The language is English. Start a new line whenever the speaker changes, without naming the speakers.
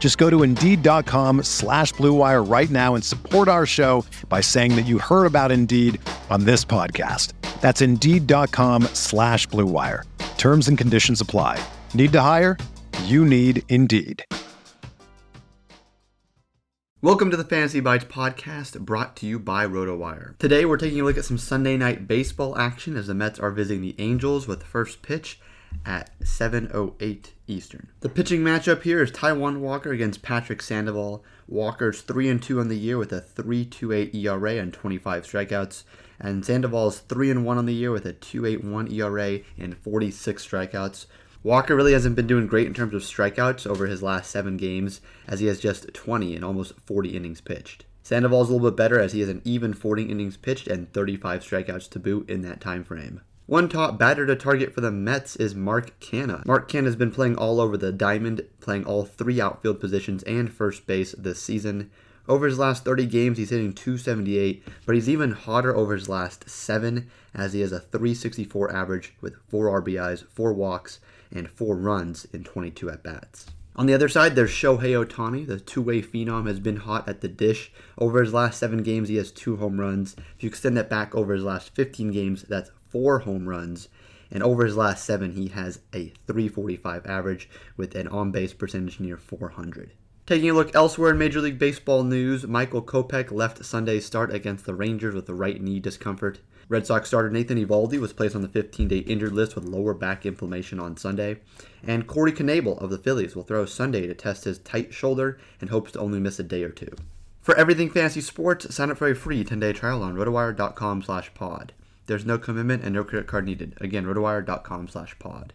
Just go to Indeed.com slash BlueWire right now and support our show by saying that you heard about Indeed on this podcast. That's Indeed.com slash BlueWire. Terms and conditions apply. Need to hire? You need Indeed.
Welcome to the Fantasy Bites podcast brought to you by RotoWire. Today we're taking a look at some Sunday night baseball action as the Mets are visiting the Angels with first pitch at 7:08 Eastern. The pitching matchup here is Taijuan Walker against Patrick Sandoval. Walker's 3 and 2 on the year with a 3.28 ERA and 25 strikeouts, and Sandoval's 3 and 1 on the year with a 2.81 ERA and 46 strikeouts. Walker really hasn't been doing great in terms of strikeouts over his last 7 games as he has just 20 in almost 40 innings pitched. Sandoval's a little bit better as he has an even 40 innings pitched and 35 strikeouts to boot in that time frame. One top batter to target for the Mets is Mark Canha. Mark Canha has been playing all over the diamond, playing all three outfield positions and first base this season. Over his last 30 games, he's hitting 278, but he's even hotter over his last seven, as he has a 364 average with four RBIs, four walks, and four runs in 22 at bats. On the other side, there's Shohei Ohtani. The two way phenom has been hot at the dish. Over his last seven games, he has two home runs. If you extend that back over his last 15 games, that's four home runs. And over his last seven, he has a 345 average with an on base percentage near 400. Taking a look elsewhere in Major League Baseball news, Michael Kopech left Sunday's start against the Rangers with a right knee discomfort. Red Sox starter Nathan Eovaldi was placed on the 15-day injured list with lower back inflammation on Sunday, and Corey Knebel of the Phillies will throw Sunday to test his tight shoulder and hopes to only miss a day or two. For everything fantasy sports, sign up for a free 10-day trial on rotowire.com/pod. There's no commitment and no credit card needed. Again, rotowire.com/pod.